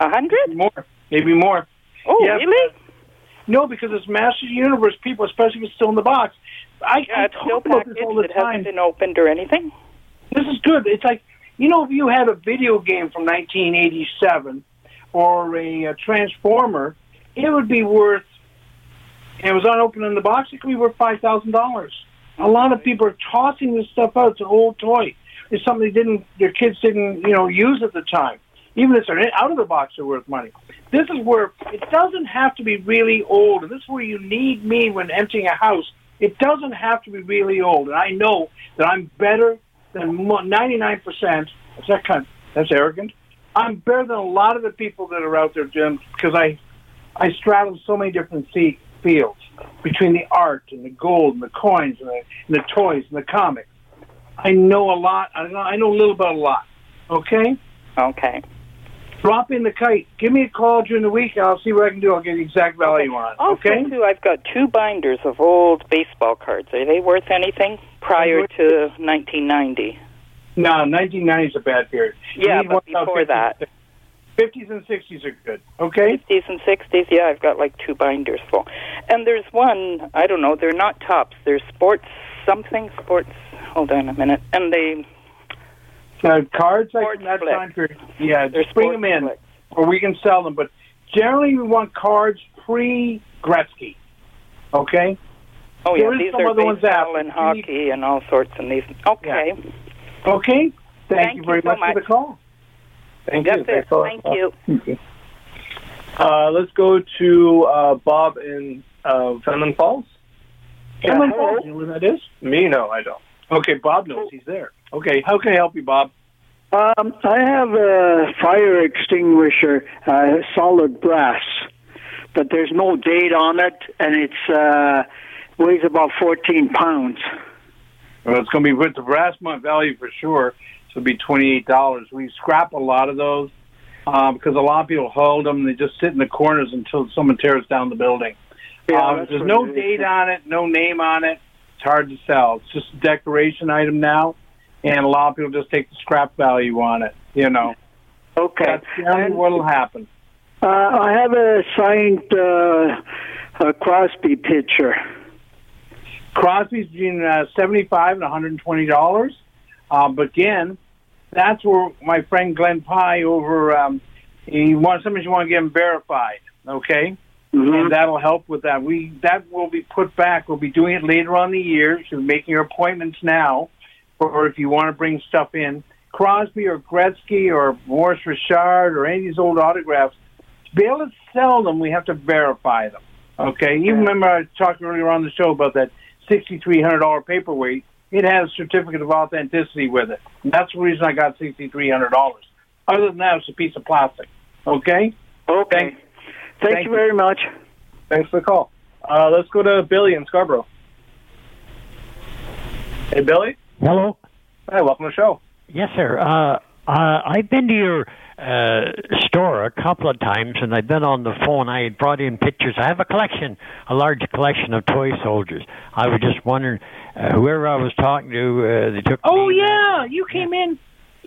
A hundred? More, maybe more. Oh, Yeah, really? No, because it's Masters of the Universe. People, especially if it's still in the box. I, Yeah, I it's still talk about packaged. this all the It time. hasn't been opened or anything. This is good. It's like you know, if you had a video game from 1987 or a, uh Transformer, it would be worth. And it was unopened in the box. It could be worth five thousand dollars. A lot of people are tossing this stuff out. It's an old toy. It's something they didn't. Their kids didn't, you know, use at the time. Even if they're out of the box, they're worth money. This is where it doesn't have to be really old. And this is where you need me when emptying a house. It doesn't have to be really old. And I know that I'm better than ninety nine percent. Is that kind? That's arrogant. I'm better than a lot of the people that are out there, Jim, because I I straddle so many different se- fields between the art and the gold and the coins and the, and the toys and the comics. I know a lot. I know I know a little about a lot. Okay. Okay. Drop in the kite. Give me a call during the week. and I'll see what I can do. I'll get the exact value on it. Also, Okay. too, I've got two binders of old baseball cards. Are they worth anything prior to 1990? No, 1990 is a bad period. Yeah, but before 50s. that. 50s and 60s are good. Okay. 50s and 60s, yeah, I've got like two binders full. And there's one, I don't know, they're not Topps. They're sports something, sports. Hold on a minute. And they, Uh, cards like Sports from that flicks. time period. Yeah, they're just bring them in, flicks. or we can sell them. But generally, we want cards pre Gretzky. Okay. Oh, yeah, There is these are other ones baseball after. and hockey and all sorts and these. Okay. Okay. Thank, Thank you you very so much, for the call. Thank That's you. it. Thanks a lot. Thank you. Uh, let's go to uh, Bob in uh, Fenelon Falls. Yeah, Fenelon hello. Falls. You know where that is? Me, no, I don't. Okay, Bob knows. He's there. Okay, how can I help you, Bob? Um, I have a fire extinguisher, uh, solid brass, but there's no date on it, and it's uh, weighs about 14 pounds. Well, it's going to be with the brass month value for sure. So it'll be twenty eight dollars. We scrap a lot of those um, because a lot of people hold them. and They just sit in the corners until someone tears down the building. Yeah, um, there's no date on it, no name on it. It's hard to sell. It's just a decoration item now, and a lot of people just take the scrap value on it. You know. Okay. That's generally what'll happen. Uh, I have a signed uh, a Crosby picture. Crosby's between uh, seventy-five and one hundred and twenty dollars. Uh, but again, that's where my friend Glenn Pye over. Um, he wants something you want to get him verified. Okay. Mm-hmm. And that'll help with that. We that will be put back. We'll be doing it later on in the year. So making your appointments now, or if you want to bring stuff in, Crosby or Gretzky or Maurice Richard or any of these old autographs. To be able to sell them, we have to verify them. Okay. You remember I talked earlier on the show about that sixty-three hundred dollar paperweight. It has a certificate of authenticity with it. And that's the reason I got sixty-three hundred dollars. Other than that, it's a piece of plastic. Okay. Okay. Thank, you very much. Thanks for the call. Uh, let's go to Billy in Scarborough. Hey, Billy. Hello. Hi, welcome to the show. Yes, sir. Uh, uh, I've been to your uh, store a couple of times, and I've been on the phone. I had brought in pictures. I have a collection, a large collection of toy soldiers. I was just wondering, uh, whoever I was talking to, uh, they took. Oh me- yeah, you came in.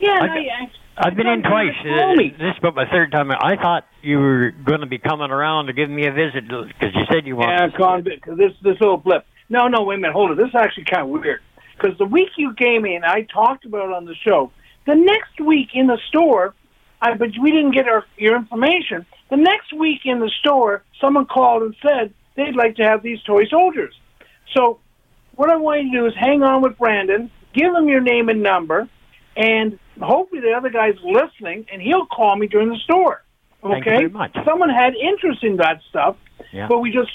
Yeah, I- and I, I, I've been in twice. Uh, this is about my third time. I thought you were going to be coming around to give me a visit because you said you wanted. Yeah, Con, because this this little blip. No, no, wait a minute, hold it. This is actually kind of weird because the week you came in, I talked about it on the show. The next week in the store, I but we didn't get our your information. The next week in the store, someone called and said they'd like to have these toy soldiers. So, what I want you to do is hang on with Brandon, give him your name and number, and hopefully the other guy's listening, and he'll call me during the store. Okay. Thank you very much. Someone had interest in that stuff, Yeah. but we just,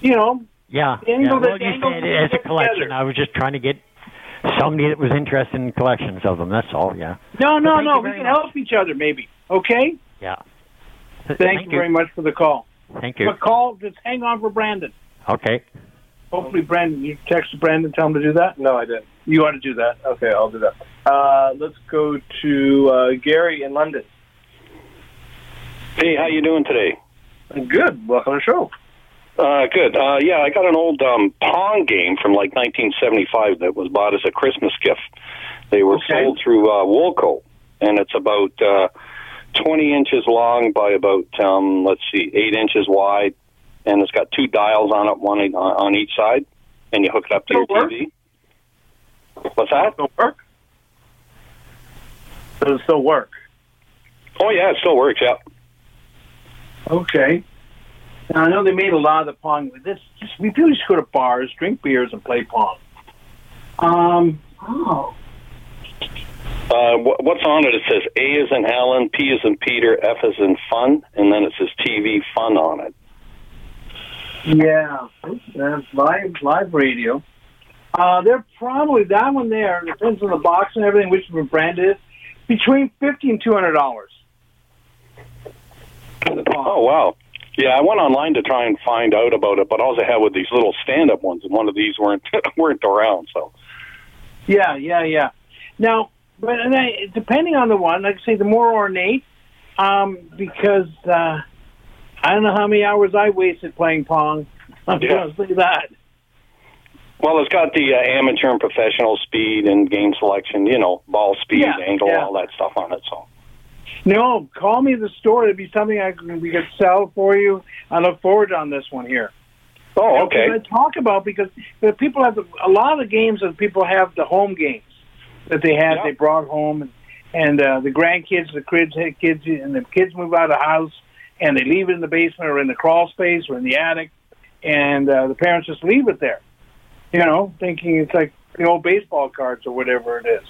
you know, Yeah. Angle yeah. Well, you angle said it as a collection. together. I was just trying to get somebody that was interested in collections of them. That's all. Yeah. no, no, no. We can much. help each other, maybe. Okay. Yeah. Thank, you very much for the call. Thank you. But call, just hang on for Brandon. Okay. Hopefully, Brandon, you text Brandon, tell him to do that. No, I didn't. You want to do that. Okay, I'll do that. Uh, let's go to uh, Gary in London. Hey, how you doing today? Good. Welcome to the show. Uh, good. Uh, yeah, I got an old um, Pong game from like 1975 that was bought as a Christmas gift. They were sold through uh, Woolco, and it's about uh, 20 inches long by about um, let's see, eight inches wide, and it's got two dials on it, one on on each side, and you hook it up to your TV. What's that? Still work? Does it still work? Oh yeah, it still works. Yeah. Okay. Now, I know they made a lot of the pong. This just we really just go to bars, drink beers, and play pong. Um. Oh. Uh, what's on it? It says A is in Alan, P is in Peter, F is in Fun, and then it says TV Fun on it. Yeah, that's live live radio. Uh, they're probably that one there. Depends on the box and everything, which brand it is. Between fifty and two hundred dollars. Oh wow! Yeah, I went online to try and find out about it, but all I had were these little stand-up ones, and one of these weren't weren't around. So Yeah, yeah, yeah. Now, but and I, depending on the one, like I say, the more ornate, um, because uh, I don't know how many hours I wasted playing pong. I'm Yeah. going to say that. Well, it's got the uh, amateur and professional speed and game selection, you know, ball speed, Yeah, angle, yeah. all that stuff on it. So, No, call me the store. It'd be something I can, we could sell for you. I look forward on this one here. Oh, okay. I talk about because the people have the, a lot of the games that people have the home games that they had they brought home and and uh, the grandkids, the kids, kids, and the kids move out of the house and they leave it in the basement or in the crawl space or in the attic, and uh, the parents just leave it there. You know, thinking it's like the old baseball cards or whatever it is.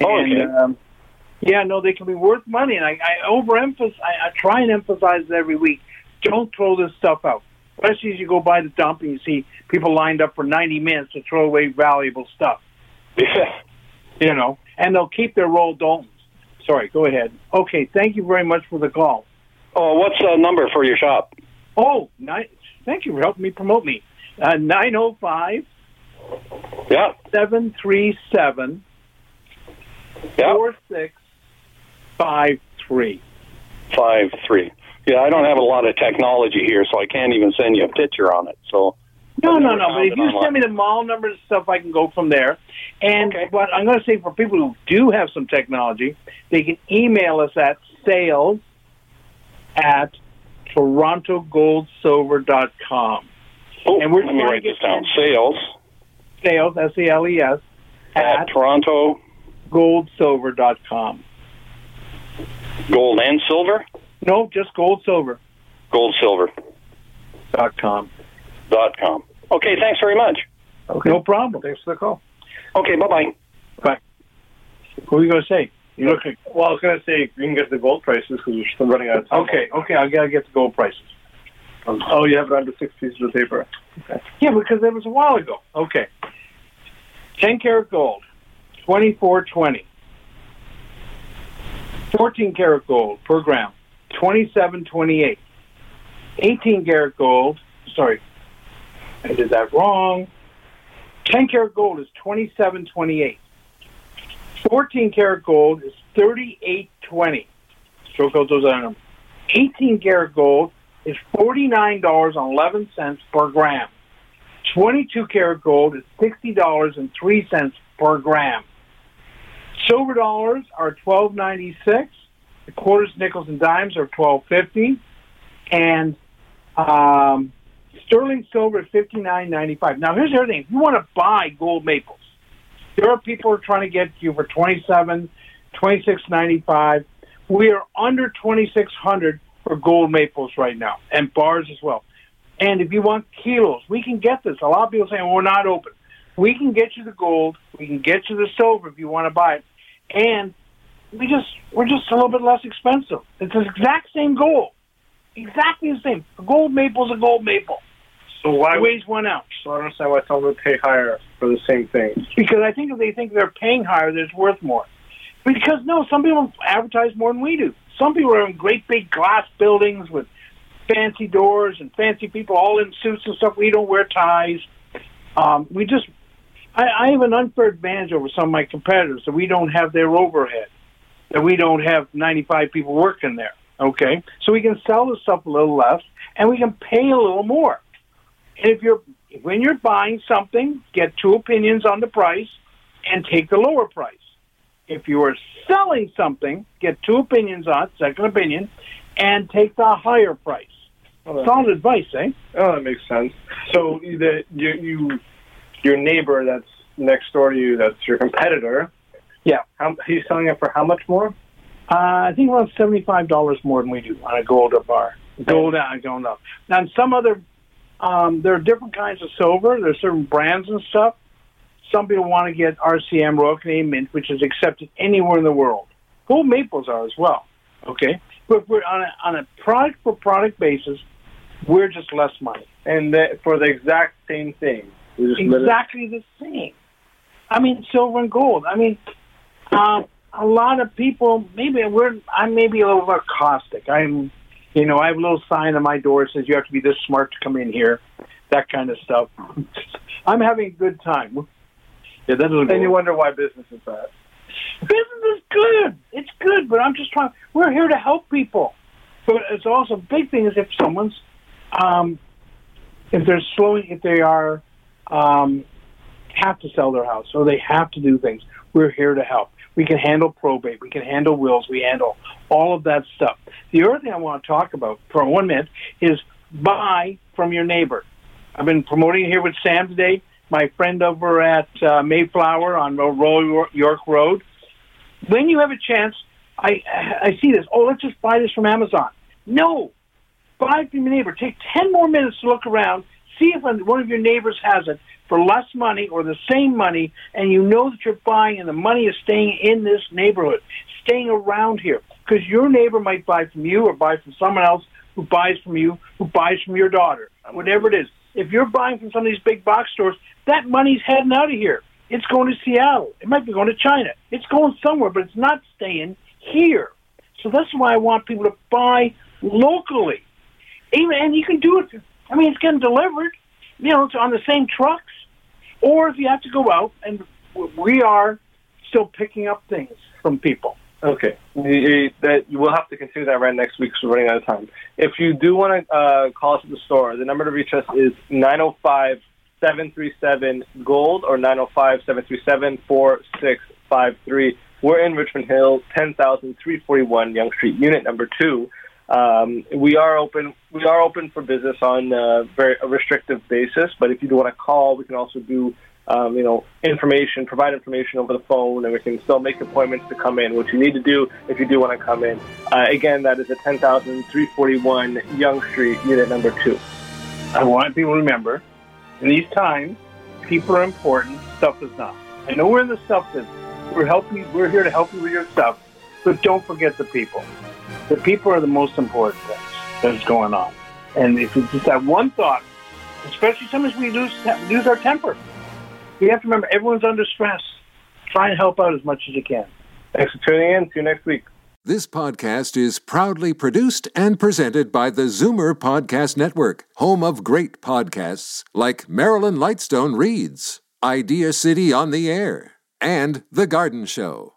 Oh, and, okay. um, yeah, no, they can be worth money, and I, I overemphasize. I, I try and emphasize it every week. Don't throw this stuff out, especially as you go by the dump and you see people lined up for ninety minutes to throw away valuable stuff. Yeah. You know, and they'll keep their Royal Doultons. Sorry, go ahead. Okay, thank you very much for the call. oh, what's the number for your shop? Oh, nine, thank you for helping me promote me. Uh, 905 Yeah. 737 4653. Five three. Yeah, I don't have a lot of technology here, so I can't even send you a picture on it. So, No, no, no. But if you online. send me the mall numbers and stuff, I can go from there. And what I'm going to say for people who do have some technology, they can email us at sales at torontogoldsilver.com. Oh, and we're let me write this down. Sales sales, S E L E S, at Toronto goldsilver.com. Gold and Silver. No, just gold silver. Gold Silver. Dot com. Dot com. Okay, thanks very much. Okay. No problem. Thanks for the call. Okay, bye bye. Bye. What were you going to say? You look like, Well, I was going to say you can get the gold prices because we're still running out of time. okay, okay, I got to get the gold prices. Oh, you have it under six pieces of paper. Okay. Yeah, because that was a while ago. Okay. 10 karat gold, 2420. 14 karat gold per gram, 2728. 18 karat gold, sorry, I did that wrong. 10 karat gold is 2728. 14 karat gold is 3820. Stroke out those items. 18 karat gold is $49.11 per gram. 22 karat gold is $60.03 per gram. Silver dollars are $12.96. The quarters, nickels, and dimes are $12.50. And um, sterling silver is $59.95. Now, here's the other thing. If you want to buy gold maples, there are people who are trying to get you for 27 $26.95. We are under 2600 for gold maples right now, and bars as well. And if you want kilos, we can get this. A lot of people saying well, we're not open. We can get you the gold. We can get you the silver if you want to buy it, and we just we're just a little bit less expensive. It's the exact same gold, exactly the same. A gold maple is a gold maple. So why It weighs one ounce. So I don't understand why someone would pay higher for the same thing. Because I think if they think they're paying higher, that it's worth more. Because no, some people advertise more than we do. Some people are in great big glass buildings with fancy doors and fancy people all in suits and stuff. We don't wear ties. Um, we just, I, I have an unfair advantage over some of my competitors that we don't have their overhead, that we don't have 95 people working there. Okay, so we can sell the stuff a little less, and we can pay a little more. And if you're when you're buying something, get two opinions on the price and take the lower price. If you are selling something, get two opinions on it, second opinion, and take the higher price. Solid advice, eh? Oh, that makes sense. So the you, you your neighbor that's next door to you, that's your competitor. Yeah. How, he's selling it for how much more? Uh, I think around seventy-five dollars more than we do on a gold bar. Gold, I don't know. Now, in some other, um, there are different kinds of silver. There's certain brands and stuff. Some people want to get RCM Royal Canadian Mint, which is accepted anywhere in the world. Gold maples are as well. Okay, but we're on a on a product for product basis. We're just less money. And the, for the exact same thing. You just let it- exactly the same. I mean, silver and gold. I mean, uh, a lot of people. Maybe we're. I may be a little bit caustic. I'm. You know, I have a little sign on my door that says you have to be this smart to come in here. That kind of stuff. I'm having a good time. Yeah, that doesn't. And you wonder why business is bad. Business is good. It's good, but I'm just trying. We're here to help people. But it's also a big thing is if someone's, um, if they're slowing, if they are, um, have to sell their house or they have to do things, we're here to help. We can handle probate. We can handle wills. We handle all of that stuff. The other thing I want to talk about for one minute is buy from your neighbor. I've been promoting here with Sam today. My friend over at uh, Mayflower on Royal York Road. When you have a chance, I I see this. Oh, let's just buy this from Amazon. No, buy from your neighbor. Take ten more minutes to look around. See if one of your neighbors has it for less money or the same money, and you know that you're buying and the money is staying in this neighborhood, staying around here. Because your neighbor might buy from you or buy from someone else who buys from you, who buys from your daughter, whatever it is. If you're buying from some of these big box stores, that money's heading out of here. It's going to Seattle. It might be going to China. It's going somewhere, but it's not staying here. So that's why I want people to buy locally. Even and you can do it. I mean, it's getting delivered. You know, it's on the same trucks. Or if you have to go out, and we are still picking up things from people. Okay, You- you- that we'll have to continue that right next week because we're running out of time. If you do want to uh, call us at the store, the number to reach us is 905 737 Gold or 905 737 4653. We're in Richmond Hill, 10,341 Yonge Street, unit number two. Um, we are open. We are open for business on a very a restrictive basis. But if you do want to call, we can also do um, you know information, provide information over the phone, and we can still make appointments to come in. What you need to do if you do want to come in, uh, again, that is at 10,341 Yonge Street, unit number two. I want people to remember, in these times, people are important. Stuff is not. I know we're in the stuff business. We're helping. We're here to help you with your stuff, but don't forget the people. The people are the most important things that's going on. And if you just have one thought, especially sometimes we lose lose our temper. We have to remember everyone's under stress. Try and help out as much as you can. Thanks for tuning in. See you next week. This podcast is proudly produced and presented by the Zoomer Podcast Network, home of great podcasts like Marilyn Lightstone Reads, Idea City on the Air, and The Garden Show.